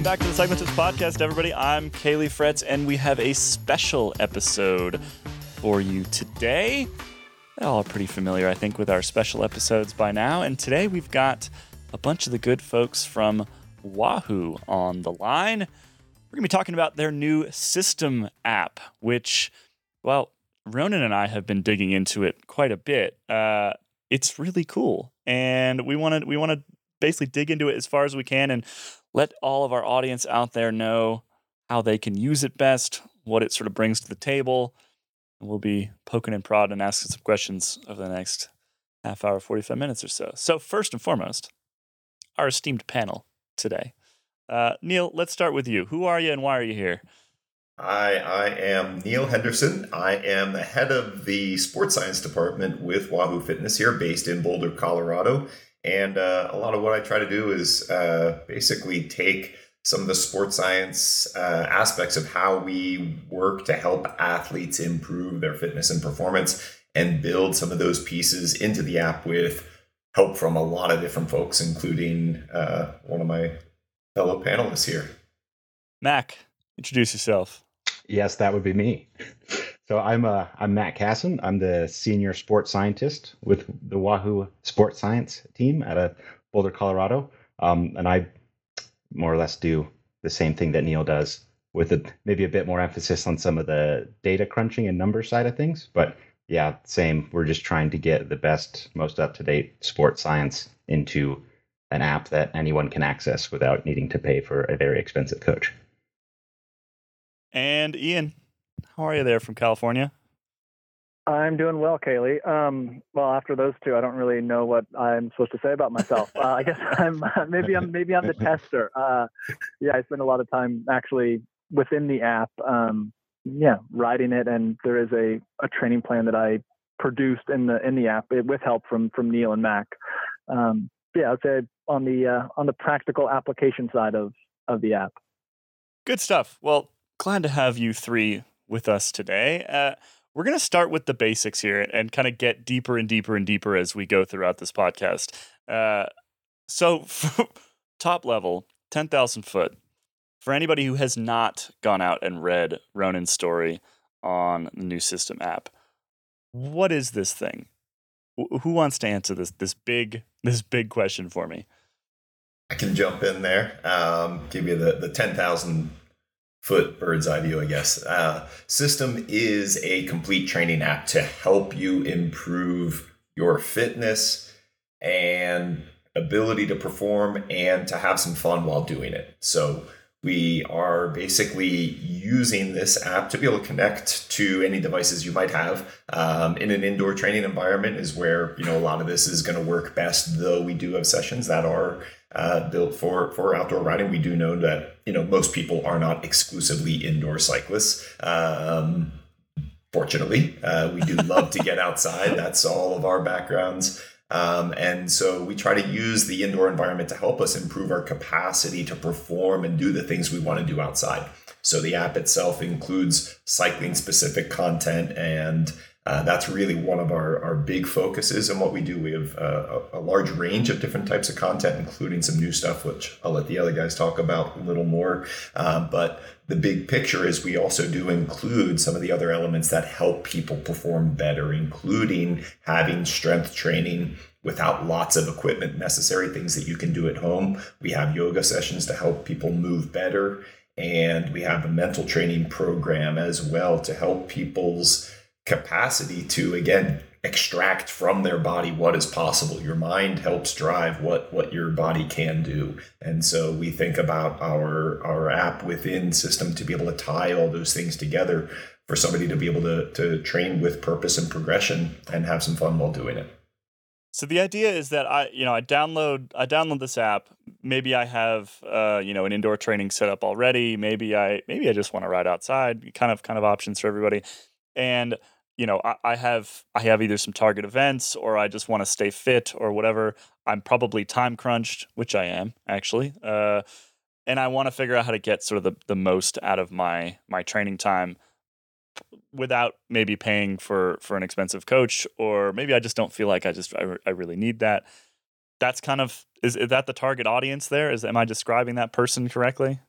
welcome back to the Cycling Tips Podcast, everybody. I'm Caley Fretz, and we have a special episode for you today. They're all pretty familiar, I think, with our special episodes by now. And today we've got a bunch of the good folks from Wahoo on the line. We're going to be talking about their new system app, which, well, Ronan and I have been digging into it quite a bit. Uh, it's really cool, and we want to we want to basically dig into it as far as we can and let all of our audience out there know how they can use it best, what it sort of brings to the table. And we'll be poking and prodding and asking some questions over the next half hour, 45 minutes or so. So, first and foremost, our esteemed panel today. Uh, Neil, let's start with you. Who are you and why are you here? Hi, I am Neil Henderson. I am the head of the sports science department with Wahoo Fitness here, based in Boulder, Colorado. And uh, a lot of what I try to do is uh, basically take some of the sports science uh, aspects of how we work to help athletes improve their fitness and performance and build some of those pieces into the app with help from a lot of different folks, including uh, one of my fellow panelists here. Mac, introduce yourself. Yes, that would be me. So I'm uh, I'm Mac Cassin. I'm the senior sports scientist with the Wahoo Sports Science team at a Boulder, Colorado, um, and I more or less do the same thing that Neil does, with a, maybe a bit more emphasis on some of the data crunching and number side of things. But yeah, same. We're just trying to get the best, most up to date sports science into an app that anyone can access without needing to pay for a very expensive coach. And Ian, how are you there from California? I'm doing well, Caley. Um, well, after those two, I don't really know what I'm supposed to say about myself. Uh, I guess I'm maybe I'm maybe I'm the tester. Uh, yeah, I spend a lot of time actually within the app. Um, yeah, writing it, and there is a, a training plan that I produced in the in the app with help from from Neil and Mac. Um, yeah, I'd say on the uh, on the practical application side of of the app. Good stuff. Well, glad to have you three with us today. Uh, we're going to start with the basics here and kind of get deeper and deeper and deeper as we go throughout this podcast. Uh, so, top level, 10,000 foot. For anybody who has not gone out and read Ronan's story on the new system app, what is this thing? Who wants to answer this this big this big question for me? I can jump in there. Um, give you the the ten thousand foot bird's eye view, I guess. Uh, System is a complete training app to help you improve your fitness and ability to perform and to have some fun while doing it. So we are basically using this app to be able to connect to any devices you might have um, in an indoor training environment is where you know a lot of this is going to work best though we do have sessions that are uh, built for for outdoor riding. We do know that you know most people are not exclusively indoor cyclists um, fortunately. Uh, we do love to get outside. That's all of our backgrounds. Um, and so we try to use the indoor environment to help us improve our capacity to perform and do the things we want to do outside. So the app itself includes cycling specific content and uh, that's really one of our, our big focuses and what we do. We have uh, a, a, large range of different types of content, including some new stuff, which I'll let the other guys talk about a little more. Um, but the big picture is we also do include some of the other elements that help people perform better, including having strength training without lots of equipment necessary, things that you can do at home. We have yoga sessions to help people move better. And we have a mental training program as well to help people's capacity to, again, extract from their body what is possible. Your mind helps drive what what your body can do. And so we think about our our app within system to be able to tie all those things together for somebody to be able to to train with purpose and progression and have some fun while doing it. So the idea is that I, you know, I download I download this app. Maybe I have, uh, you know, an indoor training set up already. Maybe I maybe I just want to ride outside. Kind of kind of options for everybody. And you know, I, I have I have either some target events or I just want to stay fit or whatever. I'm probably time crunched, which I am actually. Uh, and I want to figure out how to get sort of the, the most out of my my training time without maybe paying for for an expensive coach or maybe I just don't feel like I just I, I really need that. That's kind of is, is that the target audience there? Is am I describing that person correctly?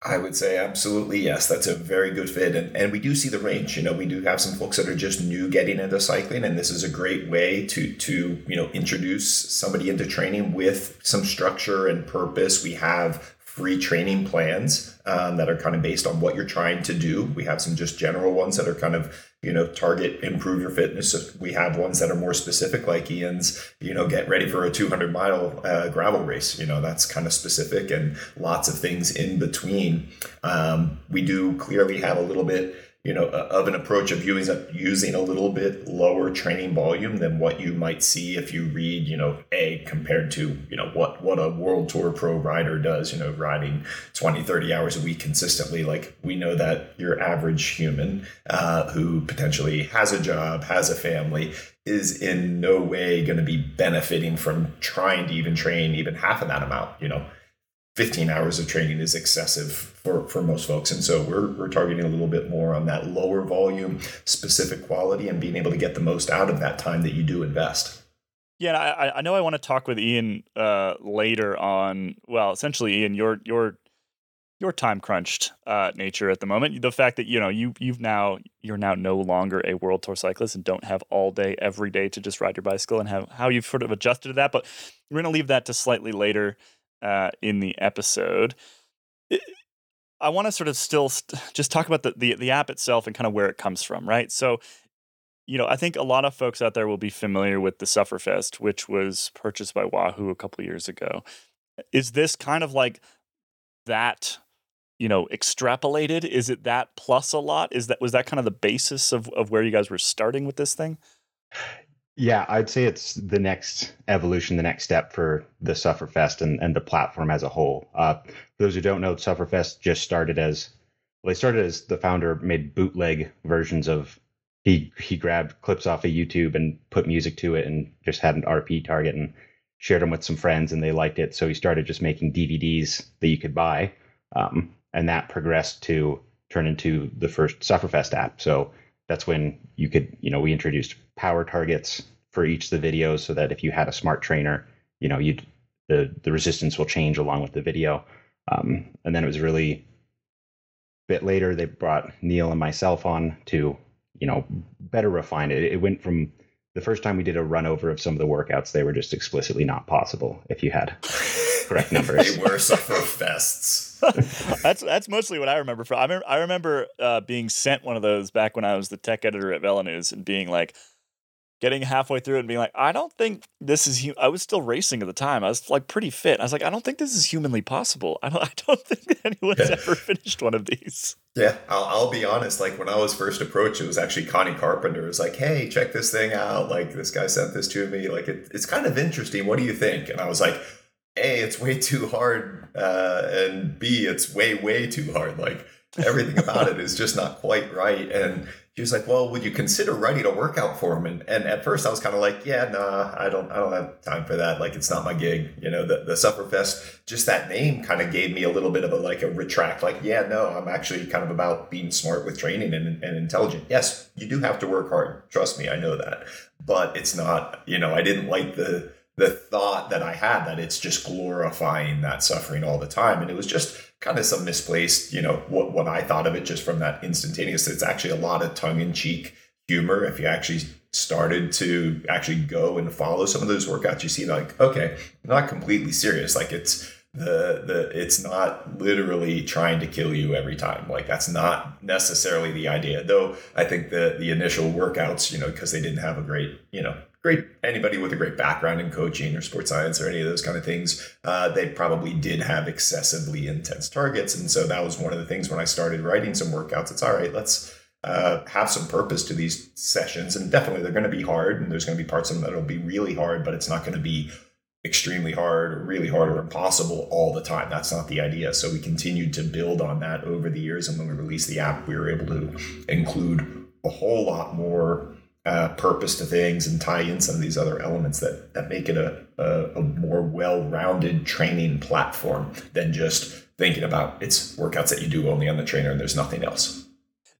I would say absolutely yes. That's a very good fit. And, and we do see the range. You know, we do have some folks that are just new getting into cycling, and this is a great way to to, you know, introduce somebody into training with some structure and purpose. We have free training plans um, that are kind of based on what you're trying to do. We have some just general ones that are kind of, you know, target improve your fitness. We have ones that are more specific, like Ian's, you know, get ready for a 200 mile uh, gravel race. You know, that's kind of specific and lots of things in between. Um, we do clearly have a little bit you know, of an approach of using using a little bit lower training volume than what you might see if you read, you know, a compared to, you know, what what a world tour pro rider does, you know, riding 20, 30 hours a week consistently. Like we know that your average human uh, who potentially has a job, has a family, is in no way going to be benefiting from trying to even train even half of that amount, you know 15 hours of training is excessive for, for most folks. And so we're, we're targeting a little bit more on that lower volume, specific quality, and being able to get the most out of that time that you do invest. Yeah, I, I know I want to talk with Ian uh, later on. Well, essentially, Ian, your your your time crunched uh, nature at the moment. The fact that you know you you've now you're now no longer a world tour cyclist and don't have all day every day to just ride your bicycle and have how you've sort of adjusted to that. But we're going to leave that to slightly later uh, in the episode. I want to sort of still st- just talk about the, the the app itself and kind of where it comes from, right? So, you know, I think a lot of folks out there will be familiar with the Sufferfest, which was purchased by Wahoo a couple years ago. Is this kind of like that? You know, extrapolated? Is it that plus a lot? Is that was that kind of the basis of of where you guys were starting with this thing? Yeah, I'd say it's the next evolution, the next step for the Sufferfest and, and the platform as a whole. Uh, for those who don't know, Sufferfest just started as well. They started as the founder made bootleg versions of he he grabbed clips off of YouTube and put music to it and just had an RP target and shared them with some friends and they liked it. So he started just making DVDs that you could buy, um, and that progressed to turn into the first Sufferfest app. So that's when you could, you know, we introduced power targets for each of the videos so that if you had a smart trainer, you know, you'd the the resistance will change along with the video. Um, and then it was really a bit later they brought Neil and myself on to, you know, better refine it. It went from the first time we did a run over of some of the workouts, they were just explicitly not possible if you had correct numbers. they were suffer fests. that's that's mostly what I remember from. I remember, I remember uh, being sent one of those back when I was the tech editor at VeloNews and being like, getting halfway through it and being like, I don't think this is. Hu-. I was still racing at the time. I was like pretty fit. I was like, I don't think this is humanly possible. I don't. I don't think anyone's ever finished one of these. Yeah, I'll, I'll, be honest. Like when I was first approached, it was actually Connie Carpenter. It was like, Hey, check this thing out. Like this guy sent this to me. Like it, it's kind of interesting. What do you think? And I was like, A, it's way too hard, uh, and B, it's way way too hard. Like everything about it is just not quite right. And he was like, "Well, would you consider writing a workout for him?" And, and at first, I was kind of like, "Yeah, nah, I don't, I don't have time for that. Like, it's not my gig." You know, the the Sufferfest, just that name kind of gave me a little bit of a like a retract. Like, yeah, no, I'm actually kind of about being smart with training and, and intelligent. Yes, you do have to work hard. Trust me, I know that. But it's not. You know, I didn't like the the thought that I had that it's just glorifying that suffering all the time, and it was just kind of some misplaced, you know, what, what I thought of it just from that instantaneous. It's actually a lot of tongue in cheek humor. If you actually started to actually go and follow some of those workouts, you see like, okay, not completely serious. Like it's the the it's not literally trying to kill you every time. Like that's not necessarily the idea. Though I think the the initial workouts, you know, because they didn't have a great, you know, great anybody with a great background in coaching or sports science or any of those kind of things uh, they probably did have excessively intense targets. And so that was one of the things when i started writing some workouts it's all right let's uh, have some purpose to these sessions. And definitely they're going to be hard and there's going to be parts of them that'll be really hard but it's not going to be extremely hard or really hard or impossible all the time. That's not the idea. So we continued to build on that over the years. And when we released the app we were able to include a whole lot more uh, purpose to things and tie in some of these other elements that that make it a, a, a more well-rounded training platform than just thinking about it's workouts that you do only on the trainer and there's nothing else.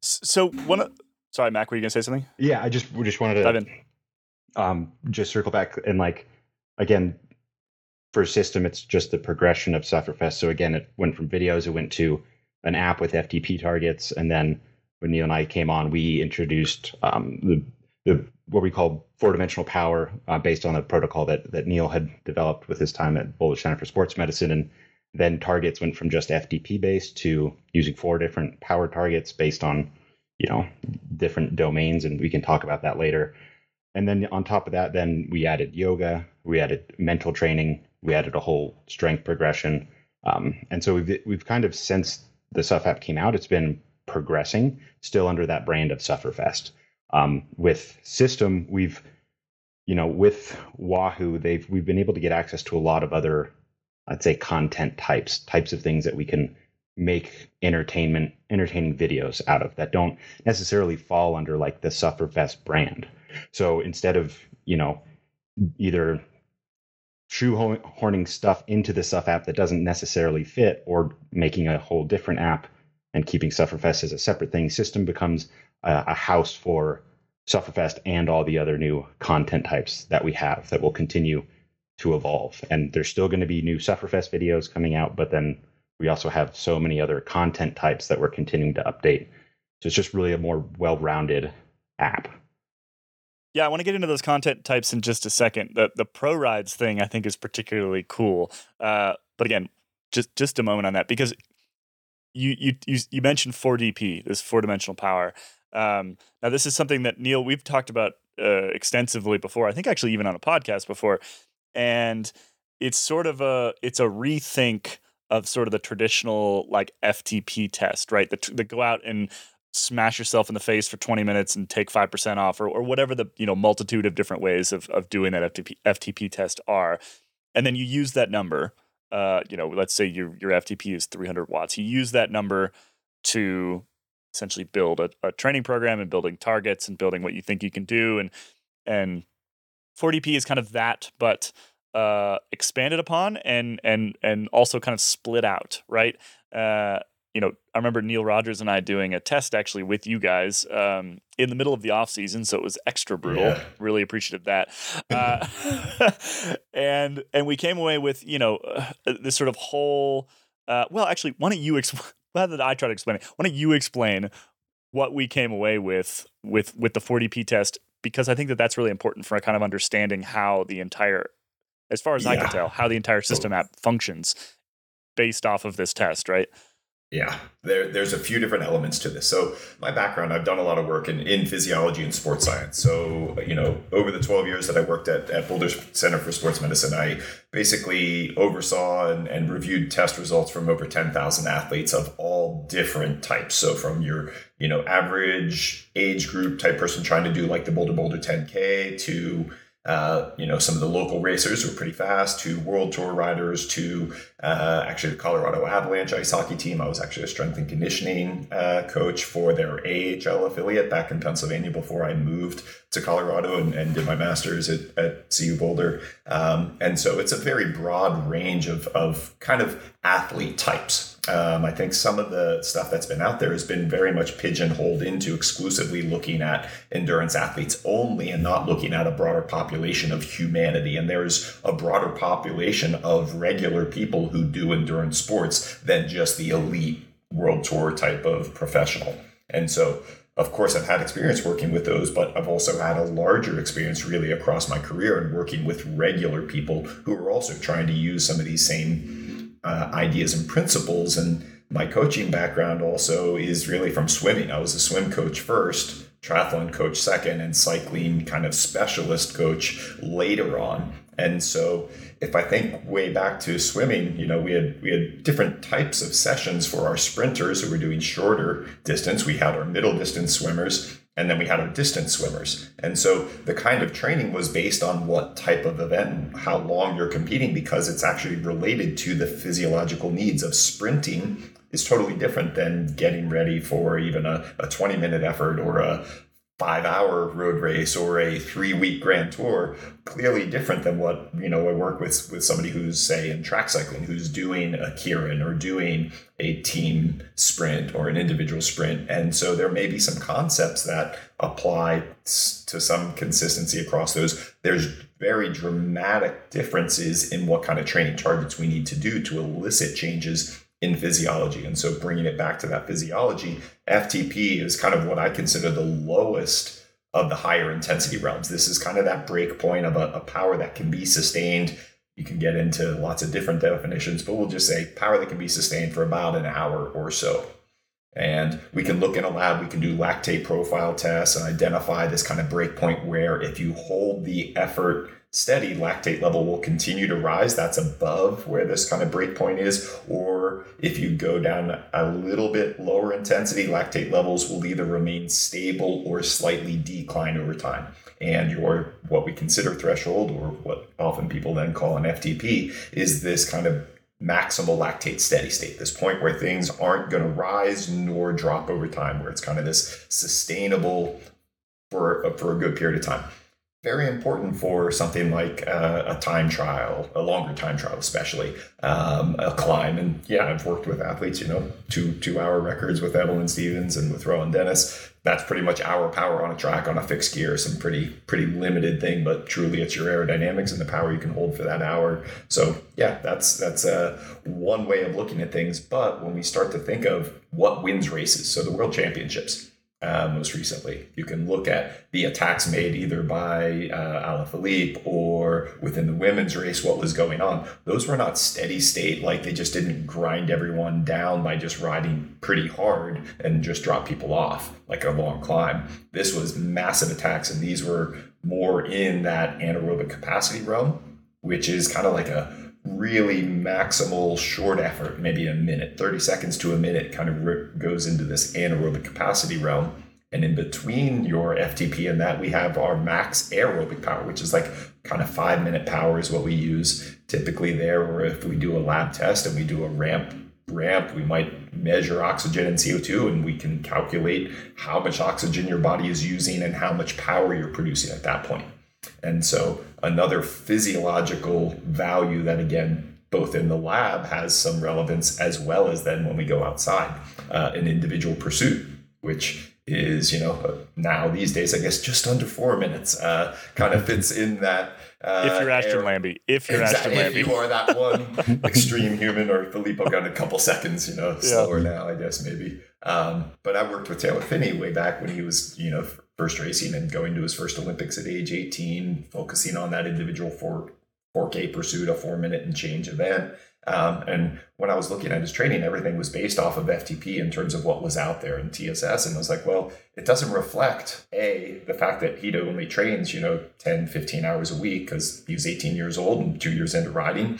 So one, sorry, Mac, were you gonna say something? Yeah, I just we just wanted to um, just circle back and like again for system, it's just the progression of Sufferfest. So again, it went from videos, it went to an app with FTP targets, and then when Neil and I came on, we introduced um, the the what we call four dimensional power uh, based on a protocol that that Neil had developed with his time at Boulder Center for Sports Medicine, and then targets went from just FTP based to using four different power targets based on you know different domains, and we can talk about that later. And then on top of that, then we added yoga, we added mental training, we added a whole strength progression, um, and so we've we've kind of since the Suff app came out, it's been progressing, still under that brand of Sufferfest. Um, with System, we've you know with Wahoo, they've we've been able to get access to a lot of other, I'd say, content types, types of things that we can make entertainment entertaining videos out of that don't necessarily fall under like the Sufferfest brand. So instead of you know either shoehorning stuff into the Suff app that doesn't necessarily fit, or making a whole different app and keeping Sufferfest as a separate thing, System becomes a, a house for Sufferfest and all the other new content types that we have that will continue to evolve. And there's still going to be new Sufferfest videos coming out, but then we also have so many other content types that we're continuing to update. So it's just really a more well-rounded app. Yeah, I want to get into those content types in just a second. The the pro rides thing I think is particularly cool. Uh, but again, just just a moment on that because you you you, you mentioned 4DP, this four dimensional power. Um, now this is something that Neil we've talked about uh, extensively before. I think actually even on a podcast before, and it's sort of a it's a rethink of sort of the traditional like FTP test, right? That the go out and smash yourself in the face for 20 minutes and take 5% off or, or whatever the you know multitude of different ways of, of doing that FTP, FTP test are and then you use that number uh, you know let's say your, your FTP is 300 watts you use that number to essentially build a, a training program and building targets and building what you think you can do and and 4DP is kind of that but uh, expanded upon and and and also kind of split out right? Uh, you know, I remember Neil Rogers and I doing a test actually with you guys um, in the middle of the off season, so it was extra brutal. Yeah. Really appreciative of that. Uh, and and we came away with you know uh, this sort of whole. Uh, well, actually, why don't you explain? Rather than I try to explain it, why don't you explain what we came away with with with the 4DP test? Because I think that that's really important for kind of understanding how the entire, as far as yeah. I can tell, how the entire system app functions based off of this test, right? Yeah, there, there's a few different elements to this. So, my background, I've done a lot of work in, in physiology and sports science. So, you know, over the 12 years that I worked at, at Boulder Center for Sports Medicine, I basically oversaw and, and reviewed test results from over 10,000 athletes of all different types. So, from your, you know, average age group type person trying to do like the Bolder Boulder 10K to uh, you know, some of the local racers who are pretty fast, to world tour riders, to uh, actually the Colorado Avalanche ice hockey team. I was actually a strength and conditioning uh, coach for their AHL affiliate back in Pennsylvania before I moved to Colorado and, and did my master's at, at CU Boulder. Um, and so it's a very broad range of, of kind of athlete types. Um, I think some of the stuff that's been out there has been very much pigeonholed into exclusively looking at endurance athletes only and not looking at a broader population of humanity. And there's a broader population of regular people who do endurance sports than just the elite world tour type of professional. And so, of course, I've had experience working with those, but I've also had a larger experience really across my career and working with regular people who are also trying to use some of these same uh, ideas and principles. And my coaching background also is really from swimming. I was a swim coach first, triathlon coach second, and cycling kind of specialist coach later on. And so if I think way back to swimming, you know, we had we had different types of sessions for our sprinters who were doing shorter distance. We had our middle distance swimmers and then we had our distance swimmers. And so the kind of training was based on what type of event, and how long you're competing, because it's actually related to the physiological needs of sprinting is totally different than getting ready for even a, a 20 minute effort or a five hour road race or a three week grand tour clearly different than what you know i work with with somebody who's say in track cycling who's doing a keirin or doing a team sprint or an individual sprint. And so there may be some concepts that apply to some consistency across those. There's very dramatic differences in what kind of training targets we need to do to elicit changes in physiology. And so bringing it back to that physiology, FTP is kind of what I consider the lowest of the higher intensity realms. This is kind of that break point of a, a power that can be sustained. You can get into lots of different definitions, but we'll just say power that can be sustained for about an hour or so. And we can look in a lab, we can do lactate profile tests and identify this kind of breakpoint where if you hold the effort steady, lactate level will continue to rise. That's above where this kind of breakpoint is. Or if you go down a little bit lower intensity, lactate levels will either remain stable or slightly decline over time. And your what we consider threshold, or what often people then call an FTP, is this kind of maximal lactate steady state, this point where things aren't going to rise nor drop over time, where it's kind of this sustainable for, for a good period of time very important for something like uh, a time trial, a longer time trial, especially um, a climb. And yeah, I've worked with athletes, you know, two two hour records with Evelyn Stevens and with Rohan Dennis. That's pretty much hour power on a track on a fixed gear. Some pretty pretty limited thing, but truly it's your aerodynamics and the power you can hold for that hour. So yeah, that's that's uh, one way of looking at things. But when we start to think of what wins races, so the World Championships uh, most recently. You can look at the attacks made either by uh, Alaphilippe or within the women's race, what was going on. Those were not steady state, like they just didn't grind everyone down by just riding pretty hard and just drop people off like a long climb. This was massive attacks, and these were more in that anaerobic capacity realm, which is kind of like a really maximal short effort, maybe a minute, 30 seconds to a minute, kind of goes into this anaerobic capacity realm. And in between your FTP and that, we have our max aerobic power, which is like kind of five minute power is what we use typically there. Or if we do a lab test and we do a ramp ramp, we might measure oxygen and CO2 and we can calculate how much oxygen your body is using and how much power you're producing at that point. And so another physiological value that again both in the lab has some relevance as well as then when we go outside uh, an individual pursuit which is you know now these days i guess just under four minutes uh, kind of fits in that uh, if you're Ashton Lambie, if you're exactly, Ashton Lambie, if you are that one extreme human, or Filippo got a couple seconds, you know, slower yeah. now, I guess maybe. Um, but I worked with Taylor Phinney way back when he was, you know, first racing and going to his first Olympics at age 18, focusing on that individual 4, 4K pursuit, a four minute and change event. Um, and when I was looking at his training, everything was based off of FTP in terms of what was out there in TSS. And I was like, well, it doesn't reflect A, the fact that he only trains, you know, 10, 15 hours a week because he was 18 years old and two years into riding,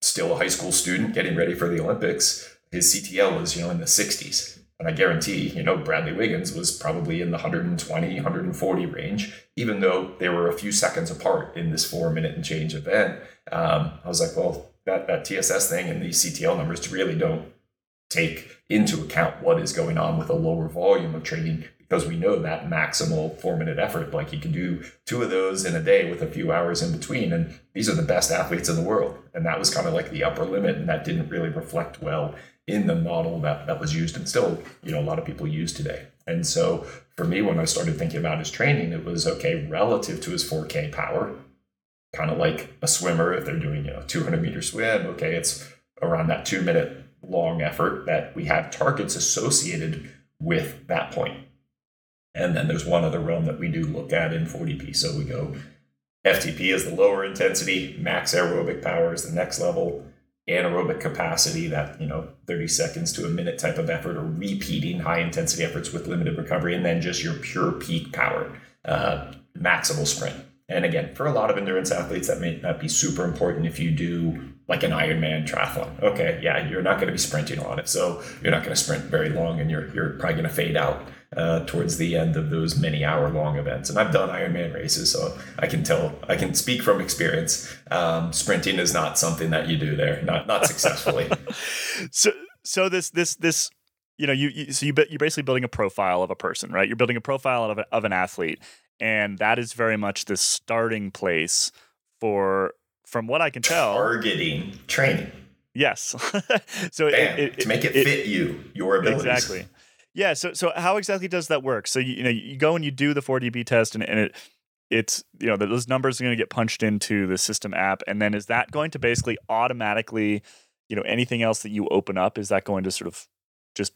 still a high school student getting ready for the Olympics. His CTL was, you know, in the 60s. And I guarantee, you know, Bradley Wiggins was probably in the 120, 140 range, even though they were a few seconds apart in this four minute and change event. Um, I was like, well, that, that TSS thing and these CTL numbers really don't take into account what is going on with a lower volume of training because we know that maximal four minute effort, like you can do two of those in a day with a few hours in between. And these are the best athletes in the world. And that was kind of like the upper limit. And that didn't really reflect well in the model that, that was used and still, you know, a lot of people use today. And so for me, when I started thinking about his training, it was okay, relative to his 4K power, kind of like a swimmer, if they're doing, you know, 200 meter swim, okay, it's around that two minute long effort that we have targets associated with that point. And then there's one other realm that we do look at in 4DP. So we go FTP is the lower intensity, max aerobic power is the next level, anaerobic capacity, that, you know, 30 seconds to a minute type of effort, or repeating high intensity efforts with limited recovery, and then just your pure peak power, uh, maximal sprint. And again, for a lot of endurance athletes, that may not be super important if you do like an Ironman triathlon. Okay, yeah, you're not going to be sprinting on it, so you're not going to sprint very long, and you're you're probably going to fade out uh, towards the end of those many hour long events. And I've done Ironman races, so I can tell, I can speak from experience. Um, sprinting is not something that you do there, not not successfully. so so this this this you know you, you so you you're basically building a profile of a person, right? You're building a profile of a, of an athlete and that is very much the starting place for from what I can tell targeting training. Yes. so Bam, it, it, to make it, it, fit you, your abilities. Exactly. Yeah. So so how exactly does that work? So you, you know you go and you do the 4DP test and, and it it's you know those numbers are going to get punched into the system app and then is that going to basically automatically you know, anything else that you open up, is that going to sort of just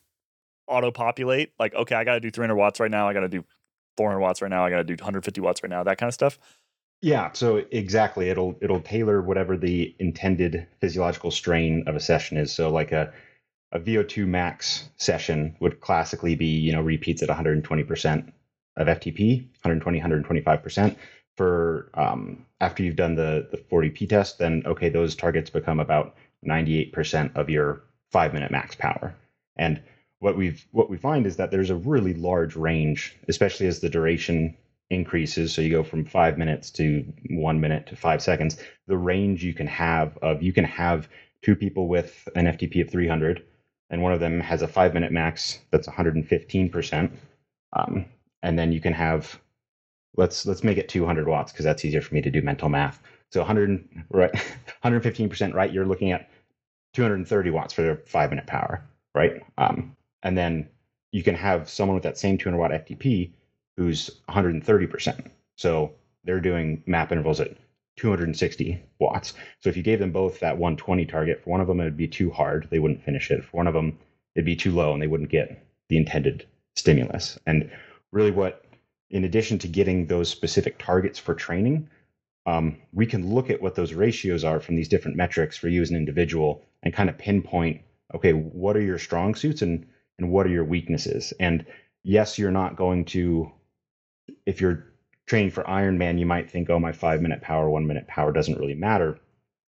auto populate? Like, okay, I got to do 300 watts right now. I got to do 400 watts right now. I got to do 150 watts right now. That kind of stuff. Yeah, so exactly, it'll it'll tailor whatever the intended physiological strain of a session is. So like a a VO2 max session would classically be, you know, repeats at 120% of FTP, 120, 125%. For um, after you've done the the 4DP test, then okay, those targets become about 98% of your five minute max power. And what we've what we find is that there's a really large range, especially as the duration increases. So you go from five minutes to one minute to five seconds. The range you can have of you can have two people with an FTP of 300, and one of them has a five minute max that's 115%. Um, and then you can have let's let's make it 200 watts because that's easier for me to do mental math. So 100 right 115% right. You're looking at 230 watts for their five minute power, right? Um, and then you can have someone with that same 200 watt FTP who's 130%. So they're doing map intervals at 260 watts. So if you gave them both that 120 target, for one of them it'd be too hard, they wouldn't finish it. For one of them it'd be too low and they wouldn't get the intended stimulus. And really what in addition to getting those specific targets for training, um, we can look at what those ratios are from these different metrics for you as an individual and kind of pinpoint okay what are your strong suits and and what are your weaknesses and yes you're not going to if you're training for Ironman, you might think, oh, my five minute power, one minute power doesn't really matter.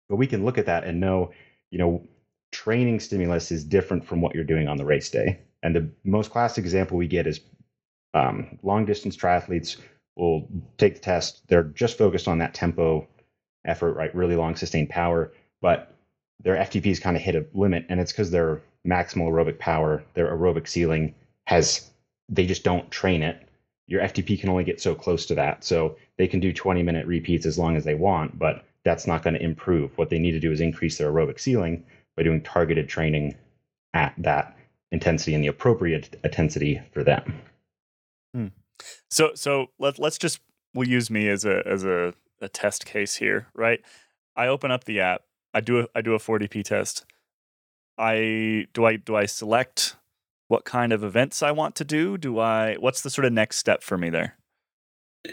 But we can look at that and know, you know, training stimulus is different from what you're doing on the race day. And the most classic example we get is um, long distance triathletes will take the test. They're just focused on that tempo effort, right? Really long sustained power, but their FTPs kind of hit a limit, and it's because their maximal aerobic power, their aerobic ceiling has they just don't train it your FTP can only get so close to that. So they can do 20 minute repeats as long as they want, but that's not going to improve. What they need to do is increase their aerobic ceiling by doing targeted training at that intensity and the appropriate intensity for them. Hmm. So so let let's just we'll use me as a as a, a test case here, right? I open up the app, I do a I do a 4DP test. I do I do I select what kind of events I want to do? Do I what's the sort of next step for me there?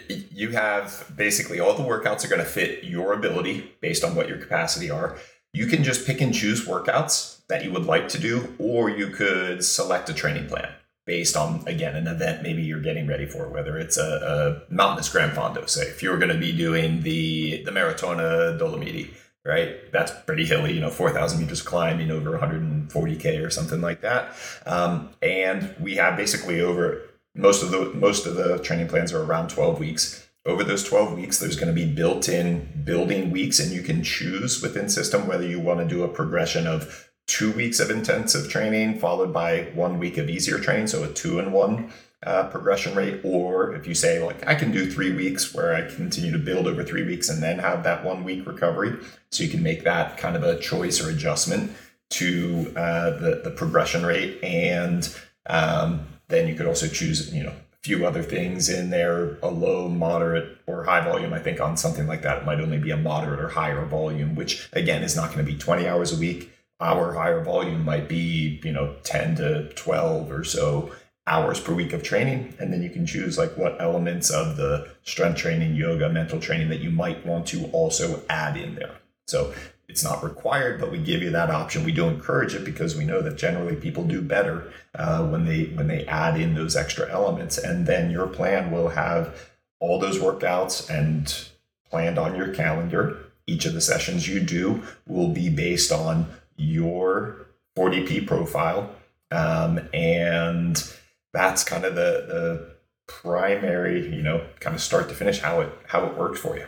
You have basically all the workouts are going to fit your ability based on what your capacity are. You can just pick and choose workouts that you would like to do, or you could select a training plan based on again an event maybe you're getting ready for whether it's a, a mountainous grand fondo say if you're going to be doing the the maratona dolomiti right? That's pretty hilly, you know, 4,000 meters climbing over 140K or something like that. Um, and we have basically over most of the, most of the training plans are around 12 weeks. Over those 12 weeks, there's going to be built in building weeks, and you can choose within system whether you want to do a progression of two weeks of intensive training followed by one week of easier training. So a two and one uh, progression rate, or if you say like I can do three weeks where I continue to build over three weeks and then have that one week recovery, so you can make that kind of a choice or adjustment to uh, the the progression rate, and um, then you could also choose you know a few other things in there, a low, moderate, or high volume. I think on something like that, it might only be a moderate or higher volume, which again is not going to be 20 hours a week. Our higher volume might be you know 10 to 12 or so hours per week of training and then you can choose like what elements of the strength training yoga mental training that you might want to also add in there. So it's not required but we give you that option. We do encourage it because we know that generally people do better uh, when they when they add in those extra elements. And then your plan will have all those workouts and planned on your calendar. Each of the sessions you do will be based on your 4DP profile um, and that's kind of the the primary, you know, kind of start to finish how it how it works for you.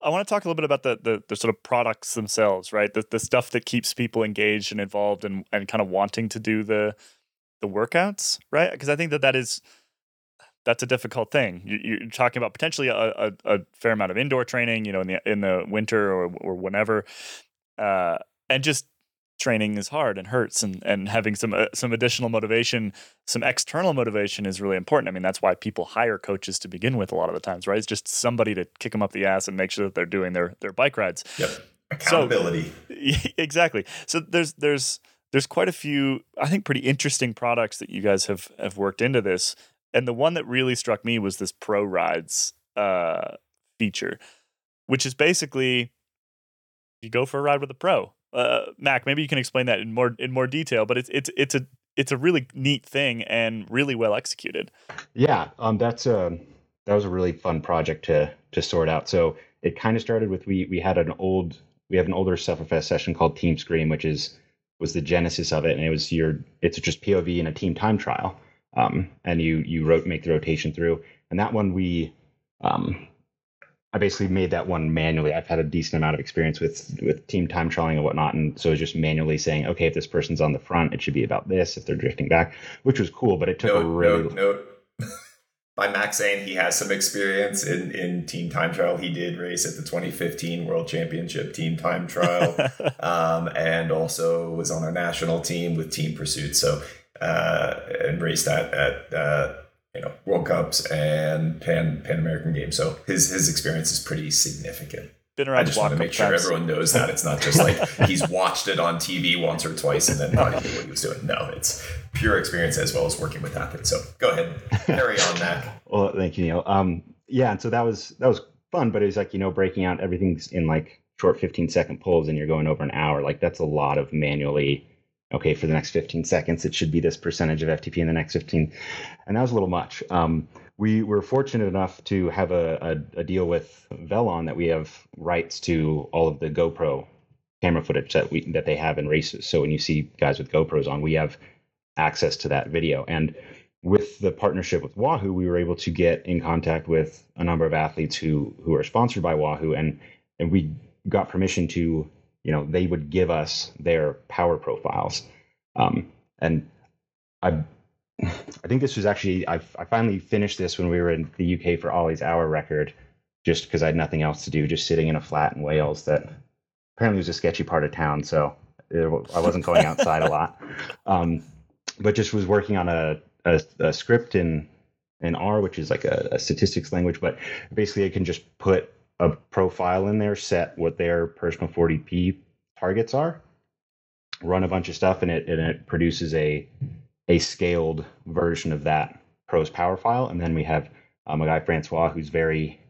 I want to talk a little bit about the, the, the sort of products themselves, right? The the stuff that keeps people engaged and involved and and kind of wanting to do the the workouts, right? Because I think that that is that's a difficult thing. You, are talking about potentially a, a, a, fair amount of indoor training, you know, in the in the winter or or whenever, uh, and just training is hard and hurts and and having some uh, some additional motivation some external motivation is really important i mean that's why people hire coaches to begin with a lot of the times right it's just somebody to kick them up the ass and make sure that they're doing their their bike rides yep. accountability. So, exactly. So there's there's there's quite a few I think pretty interesting products that you guys have have worked into this. And the one that really struck me was this Pro Rides uh, feature, which is basically you go for a ride with a pro. Uh, Mac, maybe you can explain that in more in more detail. But it's it's it's a it's a really neat thing and really well executed. Yeah, um, that's a that was a really fun project to to sort out. So it kind of started with we we had an old we have an older Sufferfest session called Team Scream, which is was the genesis of it, and it was your it's just POV in a team time trial, um, and you you wrote make the rotation through, and that one we um, I basically made that one manually. I've had a decent amount of experience with with team time trialing and whatnot, and so it's just manually saying, okay, if this person's on the front, it should be about this. If they're drifting back, which was cool, but it took note, a really note, note. By Max saying he has some experience in, in team time trial. He did race at the 2015 World Championship team time trial, um, and also was on our national team with Team Pursuit. So uh, and raced that at uh, you know World Cups and Pan Pan American Games. So his his experience is pretty significant. Been around I just want to make sure times. everyone knows that it's not just like he's watched it on TV once or twice and then thought he knew what he was doing. No, it's pure experience as well as working with athletes. So go ahead, carry on, Mac. well, thank you, Neil. Um, yeah, and so that was that was fun, but it was like you know breaking out everything's in like short 15 second pulls, and you're going over an hour. Like that's a lot of manually okay, for the next 15 seconds, it should be this percentage of FTP in the next 15. And that was a little much. Um, we were fortunate enough to have a, a, a, deal with Velon that we have rights to all of the GoPro camera footage that we that they have in races. So when you see guys with GoPros on, we have access to that video. And with the partnership with Wahoo, we were able to get in contact with a number of athletes who who are sponsored by Wahoo, and and we got permission to you know they would give us their power profiles. Um, and i i think this was actually I, I finally finished this when we were in the uk for ollie's hour record just because i had nothing else to do just sitting in a flat in wales that apparently was a sketchy part of town so i wasn't going outside a lot. Um, but just was working on a, a, a script in in r which is like a, a statistics language but basically i can just put a profile in there, set what their personal 4DP targets are, run a bunch of stuff, and it and it produces a a scaled version of that pros power file. And then we have um, a guy Francois who's very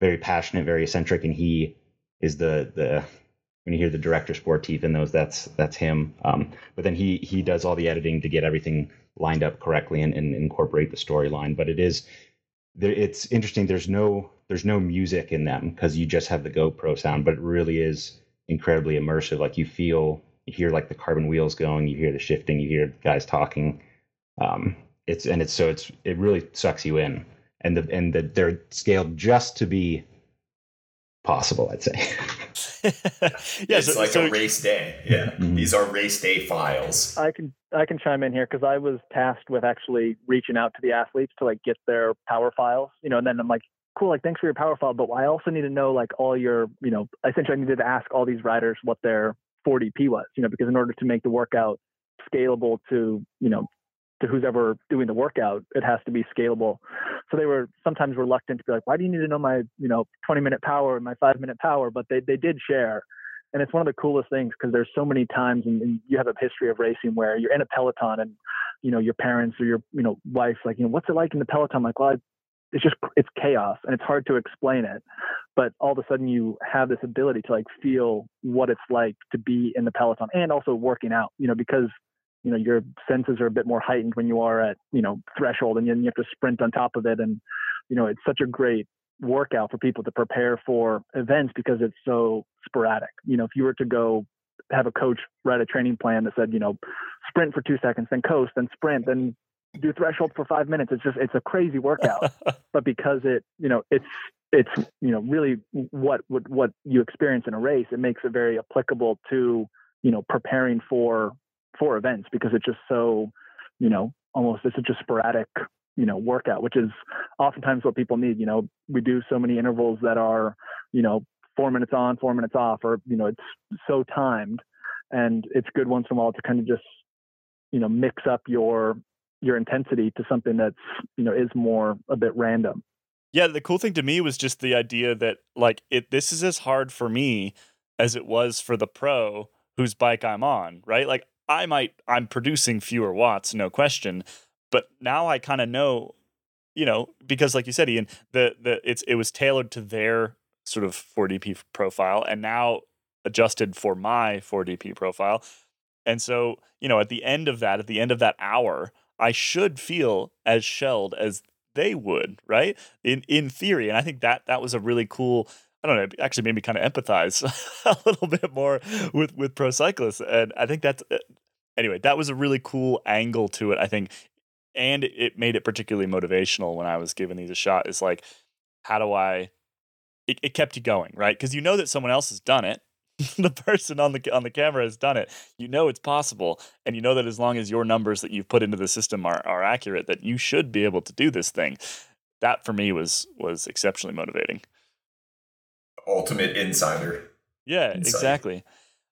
very passionate, very eccentric, and he is the the when you hear the director sportif in those, that's that's him. Um, but then he he does all the editing to get everything lined up correctly and, and incorporate the storyline. But it is it's interesting. There's no there's no music in them because you just have the GoPro sound, but it really is incredibly immersive. Like you feel, you hear like the carbon wheels going, you hear the shifting, you hear guys talking. Um, it's and it's so it's it really sucks you in, and the and the, they're scaled just to be possible. I'd say. yeah, it's so, like so, a race day. Yeah, mm-hmm. these are race day files. I can I can chime in here because I was tasked with actually reaching out to the athletes to like get their power files, you know, and then I'm like, cool, like thanks for your power file, but I also need to know like all your, you know, essentially I needed to ask all these riders what their 4DP was, you know, because in order to make the workout scalable to, you know, to who's ever doing the workout, it has to be scalable. So they were sometimes reluctant to be like, why do you need to know my, you know, 20 minute power and my five minute power? But they, they did share. And it's one of the coolest things because there's so many times and, and, you have a history of racing where you're in a peloton and, you know, your parents or your, you know, wife, like, you know, what's it like in the peloton? I'm like, well, I it's just it's chaos and it's hard to explain it but all of a sudden you have this ability to like feel what it's like to be in the peloton and also working out you know because you know your senses are a bit more heightened when you are at you know threshold and you have to sprint on top of it. And you know it's such a great workout for people to prepare for events because it's so sporadic. You know if you were to go have a coach write a training plan that said you know sprint for two seconds then coast then sprint then do threshold for five minutes. It's just it's a crazy workout. but because it you know it's it's you know really what what what you experience in a race, it makes it very applicable to you know preparing for for events because it's just so you know almost it's such a sporadic you know workout, which is oftentimes what people need. You know we do so many intervals that are you know four minutes on, four minutes off, or you know it's so timed, and it's good once in a while to kind of just you know mix up your your intensity to something that's you know is more a bit random yeah the cool thing to me was just the idea that like it this is as hard for me as it was for the pro whose bike I'm on, right? Like I might I'm producing fewer watts, no question, but now I kind of know, you know, because like you said, Ian, the the it's it was tailored to their sort of 4DP profile, and now adjusted for my 4DP profile. And so, you know, at the end of that, at the end of that hour, I should feel as shelled as they would, right? In in theory. And I think that that was a really cool I don't know, it actually made me kind of empathize a little bit more with with pro cyclists. And I think that's uh, anyway, that was a really cool angle to it, I think. And it made it particularly motivational when I was giving these a shot. Is like, how do I it, it kept you going, right? Because you know that someone else has done it. the person on the on the camera has done it. You know it's possible, and you know that as long as your numbers that you've put into the system are are accurate, that you should be able to do this thing. That for me was was exceptionally motivating. Ultimate insider. Yeah, Insight. exactly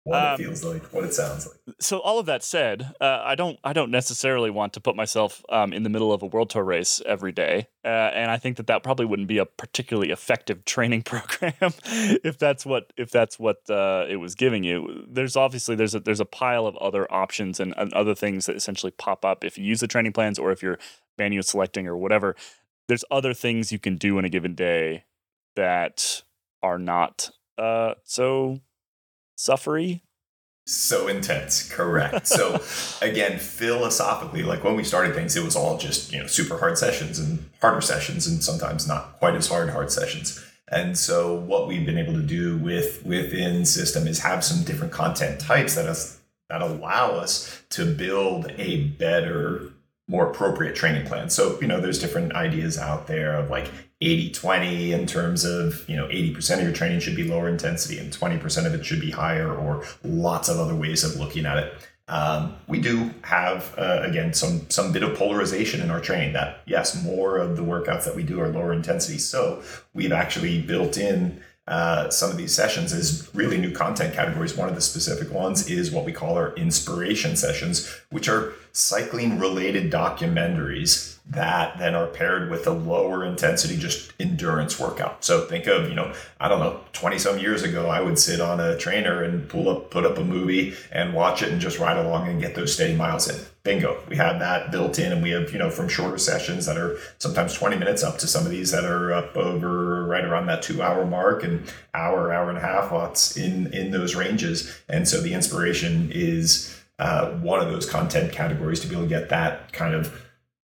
what um, it feels like, what it sounds like. So all of that said, uh, I don't I don't necessarily want to put myself um, in the middle of a world tour race every day, uh, and I think that that probably wouldn't be a particularly effective training program if that's what if that's what uh, it was giving you. There's obviously there's a there's a pile of other options and, and other things that essentially pop up if you use the training plans or if you're manual selecting or whatever. There's other things you can do in a given day that are not uh, so suffery? So intense correct. So again philosophically like when we started things it was all just you know super hard sessions and harder sessions and sometimes not quite as hard hard sessions. And so what we've been able to do with within system is have some different content types that us that allow us to build a better more appropriate training plan. So you know there's different ideas out there of like 80 20 in terms of you know 80% of your training should be lower intensity and 20% of it should be higher or lots of other ways of looking at it um, we do have uh, again some some bit of polarization in our training that yes more of the workouts that we do are lower intensity so we've actually built in uh, some of these sessions as really new content categories. One of the specific ones is what we call our inspiration sessions, which are cycling related documentaries that then are paired with a lower intensity just endurance workout. So think of you know i don't know 20 some years ago i would sit on a trainer and pull up put up a movie and watch it and just ride along and get those steady miles in. Bingo. We have that built in and we have you know from shorter sessions that are sometimes 20 minutes up to some of these that are up over right around that two hour mark and hour hour and a half watts in in those ranges. And so the inspiration is uh, one of those content categories to be able to get that kind of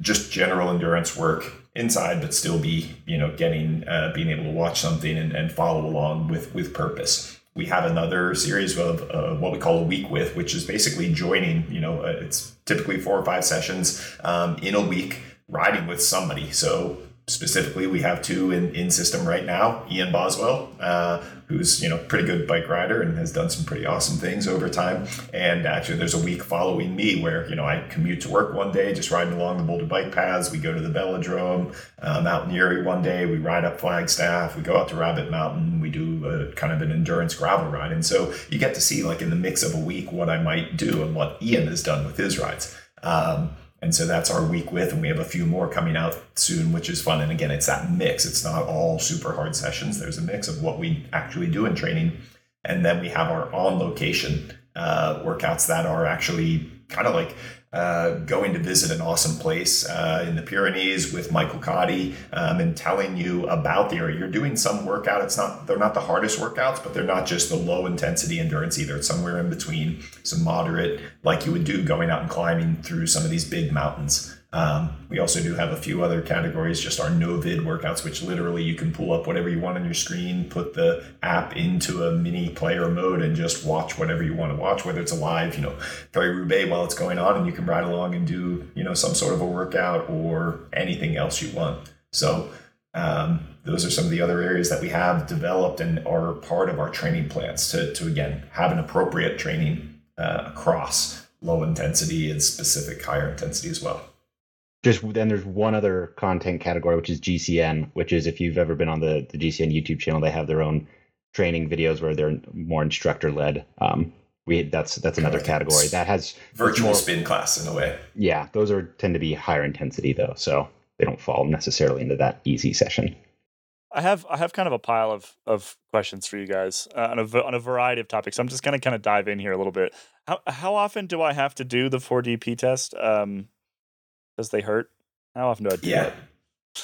just general endurance work inside, but still be you know getting uh, being able to watch something and, and follow along with with purpose. We have another series of uh, what we call a week with, which is basically joining. You know, uh, it's typically four or five sessions um, in a week, riding with somebody. So specifically, we have two in, in system right now. Ian Boswell, uh, who's you know pretty good bike rider and has done some pretty awesome things over time. And actually, there's a week following me where you know I commute to work one day, just riding along the Boulder bike paths. We go to the Velodrome um, out in Erie one day. We ride up Flagstaff. We go out to Rabbit Mountain. We do a kind of an endurance gravel ride. And so you get to see like in the mix of a week what I might do and what Ian has done with his rides. Um, and so that's our week with, and we have a few more coming out soon, which is fun. And again, it's that mix. It's not all super hard sessions. There's a mix of what we actually do in training. And then we have our on location uh, workouts that are actually kind of like uh, going to visit an awesome place uh, in the Pyrenees with Michael Cotty um, and telling you about the area. You're doing some workout. It's not they're not the hardest workouts, but they're not just the low intensity endurance either. It's somewhere in between, some moderate, like you would do going out and climbing through some of these big mountains. Um, we also do have a few other categories, just our no vid workouts, which literally you can pull up whatever you want on your screen, put the app into a mini player mode, and just watch whatever you want to watch, whether it's a live, you know, Paris Roubaix while it's going on, and you can ride along and do, you know, some sort of a workout or anything else you want. So, um, those are some of the other areas that we have developed and are part of our training plans to, to again have an appropriate training uh, across low intensity and specific higher intensity as well just then there's one other content category which is gcn which is if you've ever been on the, the gcn youtube channel they have their own training videos where they're more instructor led um, we that's that's another like category that has virtual more, spin class in a way yeah those are tend to be higher intensity though so they don't fall necessarily into that easy session I have I have kind of a pile of of questions for you guys uh, on a on a variety of topics. I'm just gonna kind of dive in here a little bit. How how often do I have to do the 4DP test? Um, does they hurt? How often do I do Yeah. that?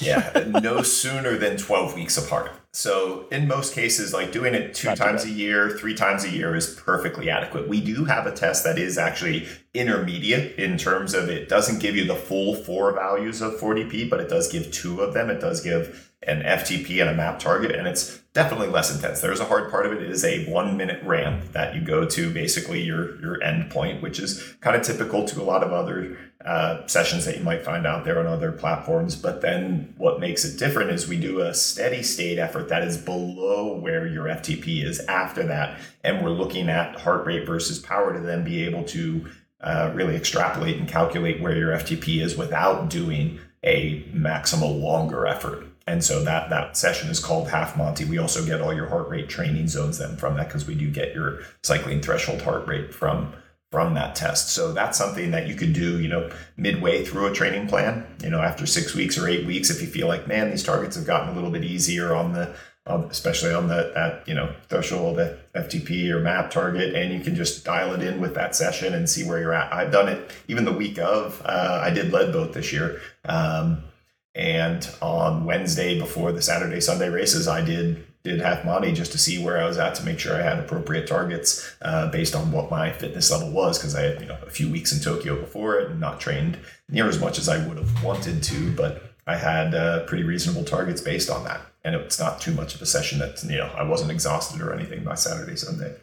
yeah, no sooner than 12 weeks apart. So, in most cases, like doing it two Not times a year, three times a year is perfectly adequate. We do have a test that is actually intermediate in terms of it doesn't give you the full four values of 4DP, but it does give two of them. It does give an FTP and a map target, and it's definitely less intense. There's a hard part of it. It is a one minute ramp that you go to basically your, your end point, which is kind of typical to a lot of other uh, sessions that you might find out there on other platforms. But then what makes it different is we do a steady state effort that is below where your FTP is after that. And we're looking at heart rate versus power to then be able to uh, really extrapolate and calculate where your FTP is without doing a maximal longer effort. And so that that session is called half Monty. We also get all your heart rate training zones then from that because we do get your cycling threshold heart rate from from that test. So that's something that you could do, you know, midway through a training plan, you know, after six weeks or eight weeks, if you feel like, man, these targets have gotten a little bit easier on the, especially on the, that, you know, threshold the FTP or map target, and you can just dial it in with that session and see where you're at. I've done it even the week of, uh, I did Leadville this year. Um, and on Wednesday before the Saturday Sunday races, I did did half Monty just to see where I was at to make sure I had appropriate targets uh, based on what my fitness level was because I had you know a few weeks in Tokyo before it and not trained near as much as I would have wanted to, but I had uh, pretty reasonable targets based on that, and it's not too much of a session that you know I wasn't exhausted or anything by Saturday Sunday.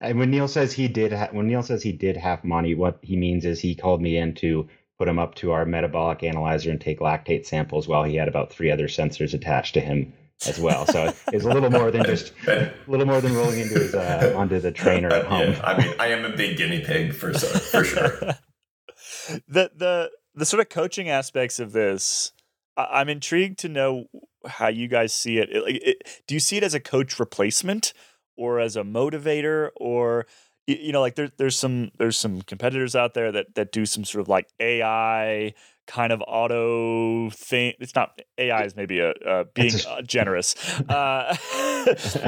And when Neil says he did, ha- when Neil says he did half Monty, what he means is he called me in to put him up to our metabolic analyzer and take lactate samples while he had about three other sensors attached to him as well. So it's a little more than just a little more than rolling into his uh, onto the trainer at home. Yeah, I mean, I am a big guinea pig for so, for sure. the the the sort of coaching aspects of this I- i'm intrigued to know how you guys see it. It- it- do you see it as a coach replacement or as a motivator or y- you know like there, there's some there's some competitors out there that that do some sort of like ai kind of auto thing. It's not ai is maybe a, uh being a- uh, generous uh,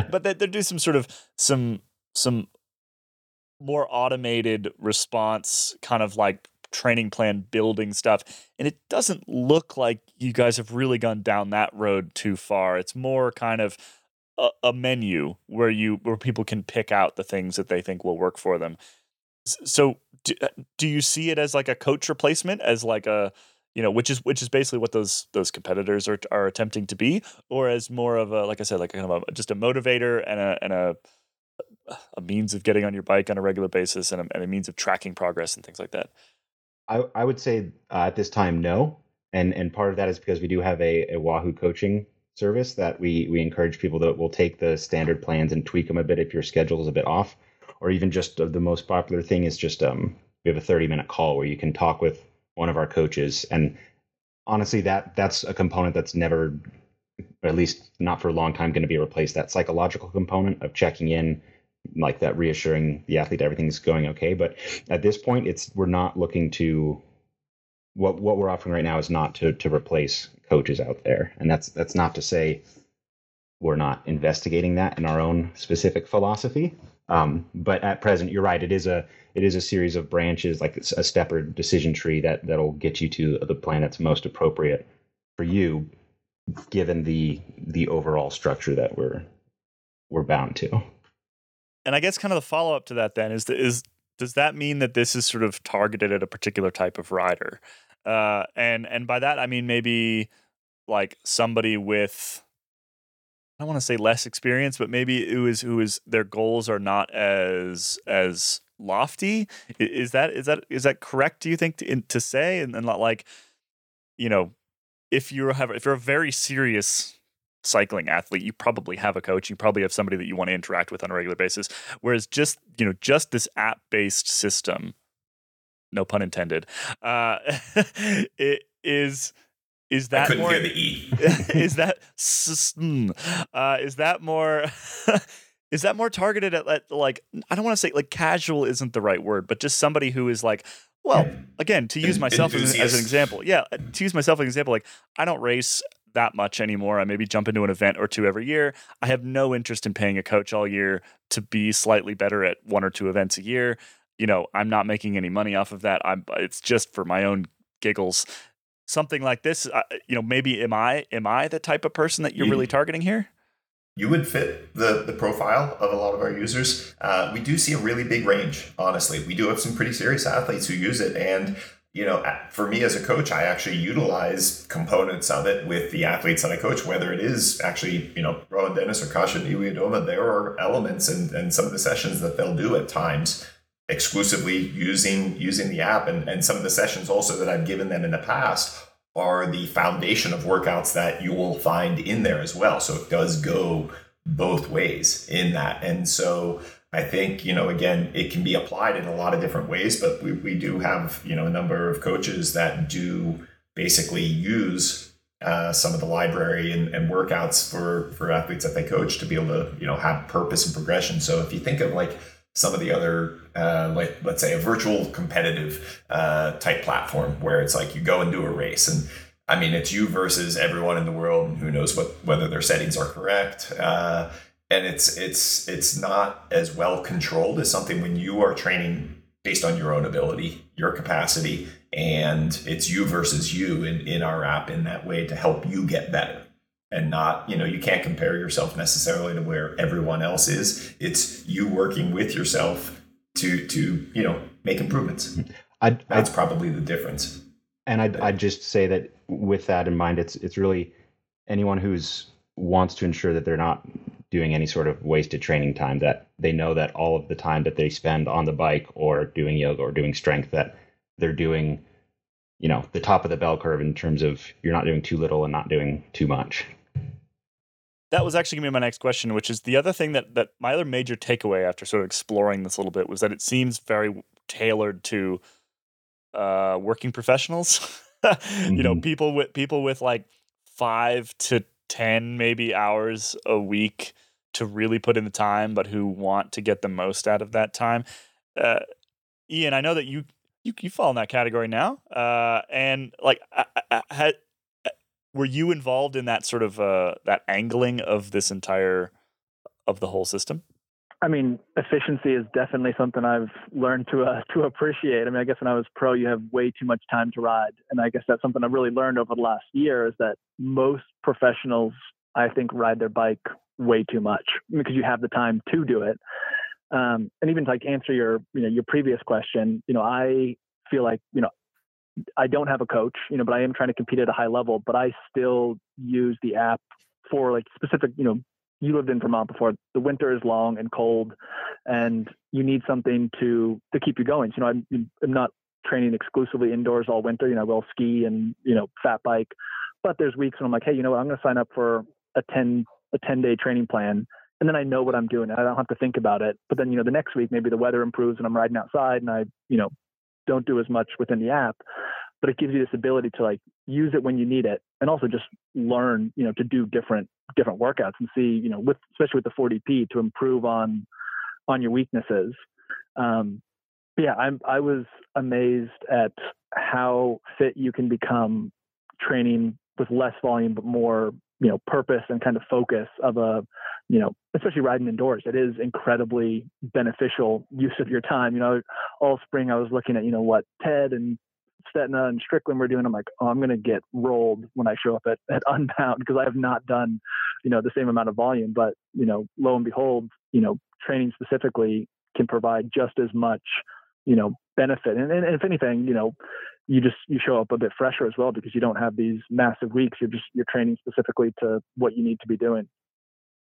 but they, they do some sort of some some more automated response kind of like training plan building stuff and it doesn't look like you guys have really gone down that road too far. It's more kind of a, a menu where you where people can pick out the things that they think will work for them. So do, uh, do you see it as like a coach replacement as like a you know which is which is basically what those those competitors are are attempting to be or as more of a like i said like kind of a, just a motivator and a and a a means of getting on your bike on a regular basis and a, and a means of tracking progress and things like that? I, I would say uh, at this time no, and and part of that is because we do have a, a Wahoo coaching service that we we encourage people that will take the standard plans and tweak them a bit if your schedule is a bit off, or even just uh, the most popular thing is just um we have a 30 minute call where you can talk with one of our coaches. And honestly that that's a component that's never at least not for a long time going to be replaced. That psychological component of checking in like that reassuring the athlete everything's going okay. But at this point it's we're not looking to what what we're offering right now is not to to replace coaches out there. And that's that's not to say we're not investigating that in our own specific philosophy. Um, but at present you're right it is a it is a series of branches like a step or decision tree that that'll get you to the plan that's most appropriate for you given the the overall structure that we're we're bound to. And I guess kind of the follow up to that then is the, is does that mean that this is sort of targeted at a particular type of rider? Uh, and and by that I mean maybe like somebody with I don't want to say less experience, but maybe who is who is their goals are not as as lofty. Is that is that is that correct? Do you think to, to say and, and like you know if you have if you're a very serious cycling athlete, you probably have a coach. You probably have somebody that you want to interact with on a regular basis. Whereas just you know just this app based system, no pun intended, uh, it is is that more hear the E. is that mm, uh, is that more is that more targeted at, at like I don't want to say like casual isn't the right word, but just somebody who is like well again to use myself as, an- as an example yeah to use myself as an example like I don't race that much anymore. I maybe jump into an event or two every year. I have no interest in paying a coach all year to be slightly better at one or two events a year. You know, I'm not making any money off of that. I'm it's just for my own giggles. Something like this, uh, you know, maybe am I am I the type of person that you're really targeting here? you would fit the, the profile of a lot of our users. Uh, we do see a really big range, honestly. We do have some pretty serious athletes who use it. And, you know, for me as a coach, I actually utilize components of it with the athletes that I coach, whether it is actually, you know, Rohan Dennis or Kasia Niewiadoma, there are elements and, and some of the sessions that they'll do at times exclusively using using the app and, and some of the sessions also that I've given them in the past are the foundation of workouts that you will find in there as well. So it does go both ways in that. And so I think, you know, again, it can be applied in a lot of different ways, but we, we do have, you know, a number of coaches that do basically use uh, some of the library and, and workouts for, for athletes that they coach to be able to, you know, have purpose and progression. So if you think of like some of the other uh, like let's say a virtual competitive uh, type platform where it's like you go and do a race and I mean it's you versus everyone in the world and who knows what whether their settings are correct uh, and it's it's it's not as well controlled as something when you are training based on your own ability your capacity and it's you versus you in, in our app in that way to help you get better. And not you know you can't compare yourself necessarily to where everyone else is. It's you working with yourself to to you know make improvements. I'd, that's I'd, probably the difference. And I'd, I'd just say that with that in mind it's it's really anyone who's wants to ensure that they're not doing any sort of wasted training time that they know that all of the time that they spend on the bike or doing yoga or doing strength that they're doing you know the top of the bell curve in terms of you're not doing too little and not doing too much that was actually gonna be my next question, which is the other thing that that my other major takeaway after sort of exploring this a little bit was that it seems very tailored to uh, working professionals. mm-hmm. You know, mm-hmm. people with people with like five to ten maybe hours a week to really put in the time, but who want to get the most out of that time. Uh, Ian, I know that you you you fall in that category now, uh, and like I, I, I, were you involved in that sort of uh, that angling of this entire of the whole system? I mean, efficiency is definitely something I've learned to uh, to appreciate. I mean, I guess when I was pro, you have way too much time to ride, and I guess that's something I've really learned over the last year is that most professionals, I think, ride their bike way too much because you have the time to do it. Um, and even to like answer your you know your previous question, you know, I feel like you know I don't have a coach, you know, but I am trying to compete at a high level. But I still use the app for like specific, you know, you lived in Vermont before. The winter is long and cold, and you need something to to keep you going. So, you know, I'm, I'm not training exclusively indoors all winter. You know, I will ski and you know fat bike, but there's weeks when I'm like, hey, you know what, I'm going to sign up for a ten a ten day training plan, and then I know what I'm doing. I don't have to think about it. But then you know the next week maybe the weather improves and I'm riding outside and I you know don't do as much within the app but it gives you this ability to like use it when you need it and also just learn you know to do different different workouts and see you know with especially with the 4DP to improve on on your weaknesses. Um yeah i'm i was amazed at how fit you can become training with less volume but more you know purpose and kind of focus of a you know especially riding indoors. It is incredibly beneficial use of your time. You know all spring i was looking at you know what ted and Stetina and Strickland were doing, I'm like, oh, I'm going to get rolled when I show up at, at Unbound because I have not done, you know, the same amount of volume. But, you know, lo and behold, you know, training specifically can provide just as much, you know, benefit. And, and, and if anything, you know, you just you show up a bit fresher as well because you don't have these massive weeks. You're just you're training specifically to what you need to be doing.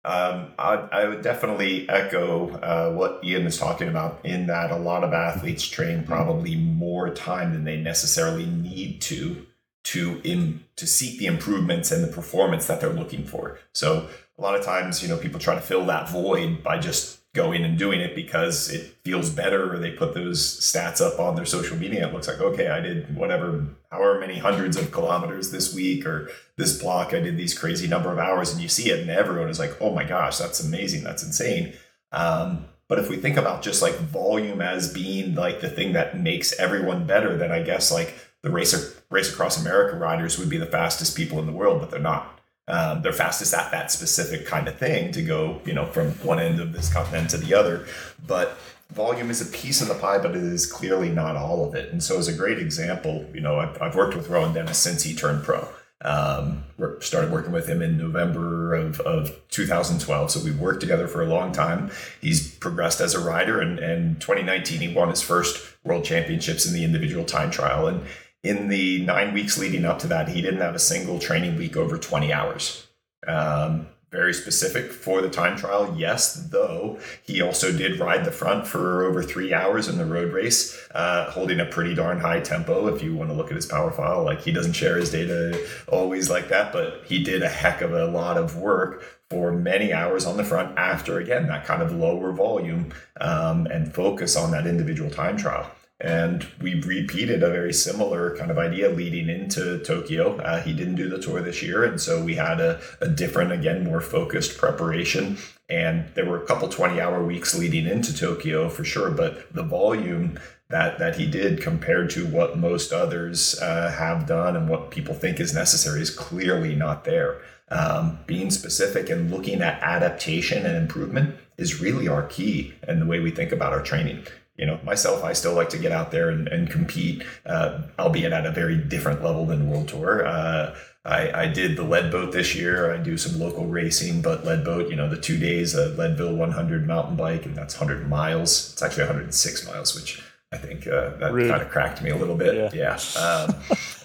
Um, I, I, would definitely echo uh, what Ian is talking about in that a lot of athletes train probably more time than they necessarily need to to in, to seek the improvements and the performance that they're looking for. So a lot of times, you know, people try to fill that void by just going and doing it because it feels better or they put those stats up on their social media. It looks like, okay, I did whatever, however many hundreds of kilometers this week or this block, I did these crazy number of hours and you see it and everyone is like, oh my gosh, that's amazing. That's insane. Um, but if we think about just like volume as being like the thing that makes everyone better, then I guess like the race, race across America riders would be the fastest people in the world, but they're not Um, they're fastest at that specific kind of thing to go, you know, from one end of this continent to the other. But volume is a piece of the pie, but it is clearly not all of it. And so, as a great example, you know, I've, I've worked with Rohan Dennis since he turned pro. Um, started working with him in November of, of 2012. So we've worked together for a long time. He's progressed as a rider, and, and 2019 he won his first world championships in the individual time trial. And in the nine weeks leading up to that, he didn't have a single training week over 20 hours. Um, very specific for the time trial. Yes, though he also did ride the front for over three hours in the road race, uh, holding a pretty darn high tempo. If you want to look at his power file, like he doesn't share his data always like that, but he did a heck of a lot of work for many hours on the front after again that kind of lower volume um, and focus on that individual time trial. And we repeated a very similar kind of idea leading into Tokyo. Uh, he didn't do the tour this year, and so we had a, a different, again, more focused preparation. And there were a couple 20 hour weeks leading into Tokyo for sure, but the volume that that he did compared to what most others uh, have done and what people think is necessary is clearly not there. Um, being specific and looking at adaptation and improvement is really our key and the way we think about our training you know, myself, I still like to get out there and, and compete, uh, albeit at a very different level than World Tour. Uh, I, I did the Leadville this year. I do some local racing, but Leadville, you know, the two days, uh, Leadville 100 mountain bike, and that's 100 miles. It's actually 106 miles, which I think uh, that kind of cracked me a little bit. Yeah. yeah. Um,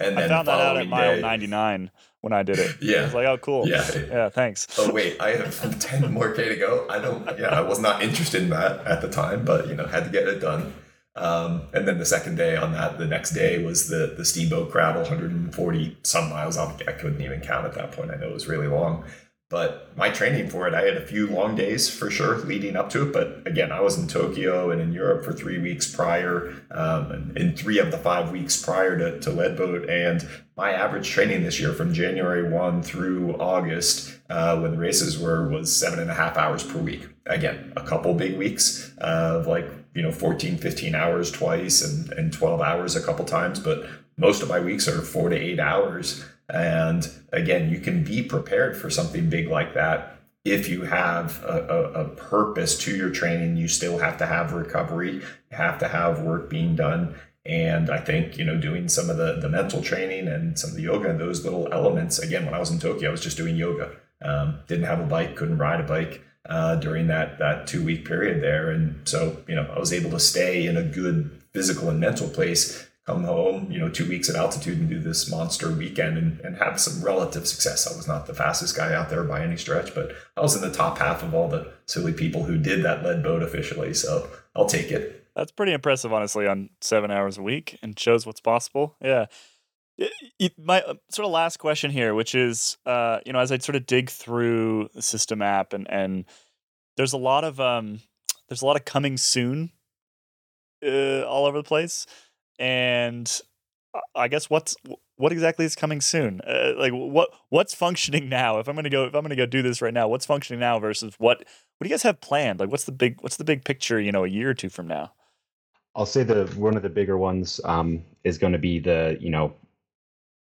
and then I found that out at mile day, 99 when I did it. Yeah. I was like, oh, cool. Yeah. Yeah. Thanks. Oh, wait, I have 10 more K to go. I don't, yeah, I was not interested in that at the time, but, you know, had to get it done. Um, and then the second day on that, the next day was the, the steamboat gravel, 140 some miles. I couldn't even count at that point. I know it was really long. But my training for it, I had a few long days for sure leading up to it. But again, I was in Tokyo and in Europe for three weeks prior, um, in three of the five weeks prior to, to Leadville. And my average training this year from January 1 through August, uh, when the races were, was seven and a half hours per week. Again, a couple big weeks of like, you know, 14, 15 hours twice and, and 12 hours a couple times. But most of my weeks are four to eight hours. And again, you can be prepared for something big like that if you have a, a, a, purpose to your training. You still have to have recovery, you have to have work being done. And I think, you know, doing some of the, the mental training and some of the yoga and those little elements, again, when I was in Tokyo, I was just doing yoga. Um, didn't have a bike, couldn't ride a bike uh, during that, that two week period there. And so, you know, I was able to stay in a good physical and mental place come home, you know, two weeks at altitude and do this monster weekend and, and have some relative success. I was not the fastest guy out there by any stretch, but I was in the top half of all the silly people who did that Leadville officially. So I'll take it. That's pretty impressive, honestly, on seven hours a week and shows what's possible. Yeah. My uh, sort of last question here, which is, uh, you know, as I sort of dig through the system app and, and there's a lot of, um, there's a lot of coming soon uh, all over the place and I guess what's what exactly is coming soon? Uh, like what what's functioning now? If I'm gonna go if I'm gonna go do this right now, what's functioning now versus what what do you guys have planned? Like what's the big what's the big picture? You know, a year or two from now. I'll say the one of the bigger ones um, is going to be the you know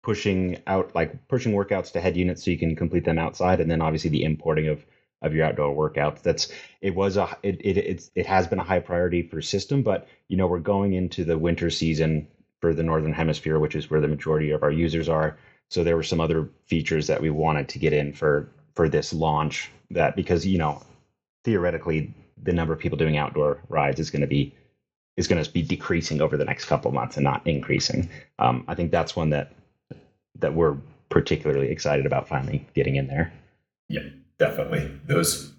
pushing out like pushing workouts to head units so you can complete them outside, and then obviously the importing of of your outdoor workouts. That's it was a it it it's, it has been a high priority for system, but you know we're going into the winter season for the northern hemisphere, which is where the majority of our users are. So there were some other features that we wanted to get in for for this launch that because you know theoretically the number of people doing outdoor rides is going to be is going to be decreasing over the next couple months and not increasing. Um, I think that's one that that we're particularly excited about finally getting in there. Yeah definitely those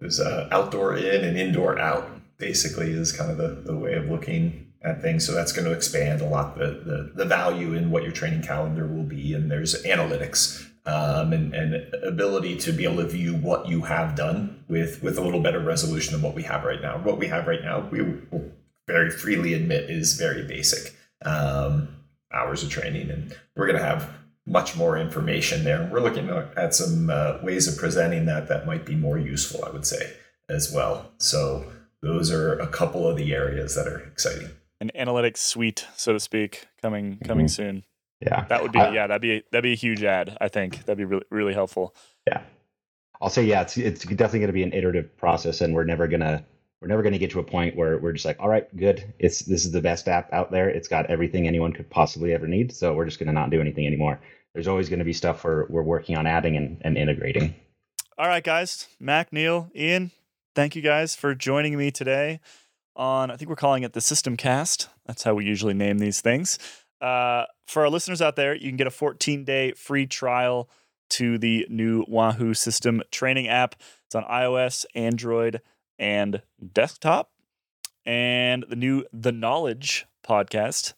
those uh, outdoor in and indoor out basically is kind of the, the way of looking at things. So that's going to expand a lot the, the, the value in what your training calendar will be. And there's analytics um, and, and ability to be able to view what you have done with, with a little better resolution than what we have right now. What we have right now, we will very freely admit is very basic um, hours of training. And we're going to have much more information there. We're looking at some uh, ways of presenting that that might be more useful, I would say, as well. So those are a couple of the areas that are exciting. An analytics suite, so to speak, coming coming mm-hmm. soon. Yeah, That would be I- yeah, that'd be that'd be a huge ad. I think that'd be really really helpful. Yeah, I'll say yeah, it's it's definitely going to be an iterative process, and we're never gonna we're never gonna get to a point where we're just like, all right, good, it's this is the best app out there. It's got everything anyone could possibly ever need. So we're just gonna not do anything anymore. There's always going to be stuff we're we're working on adding and, and integrating. All right, guys, Mac, Neil, Ian, thank you guys for joining me today on. I think we're calling it the System Cast. That's how we usually name these things. Uh, for our listeners out there, you can get a 14 day free trial to the new Wahoo System training app. It's on iOS, Android, and desktop. And the new The Knowledge podcast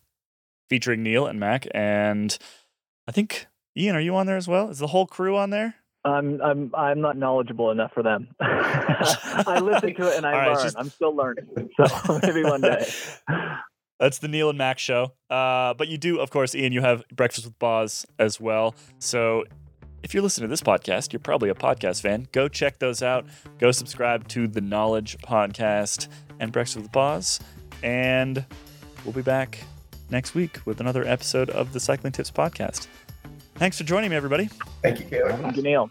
featuring Neil and Mac. And I think, Ian, are you on there as well? Is the whole crew on there? I'm I'm I'm not knowledgeable enough for them. I listen to it and I right, learn. just- I'm still learning. So maybe one day. That's the Neil and Mac show. Uh, but you do, of course, Ian, you have Breakfast with Boz as well. So if you're listening to this podcast, you're probably a podcast fan. Go check those out. Go subscribe to the Knowledge Podcast and Breakfast with Boz. And we'll be back next week with another episode of the Cycling Tips Podcast. Thanks for joining me, everybody. Thank you, Caley. Thank you, Neil.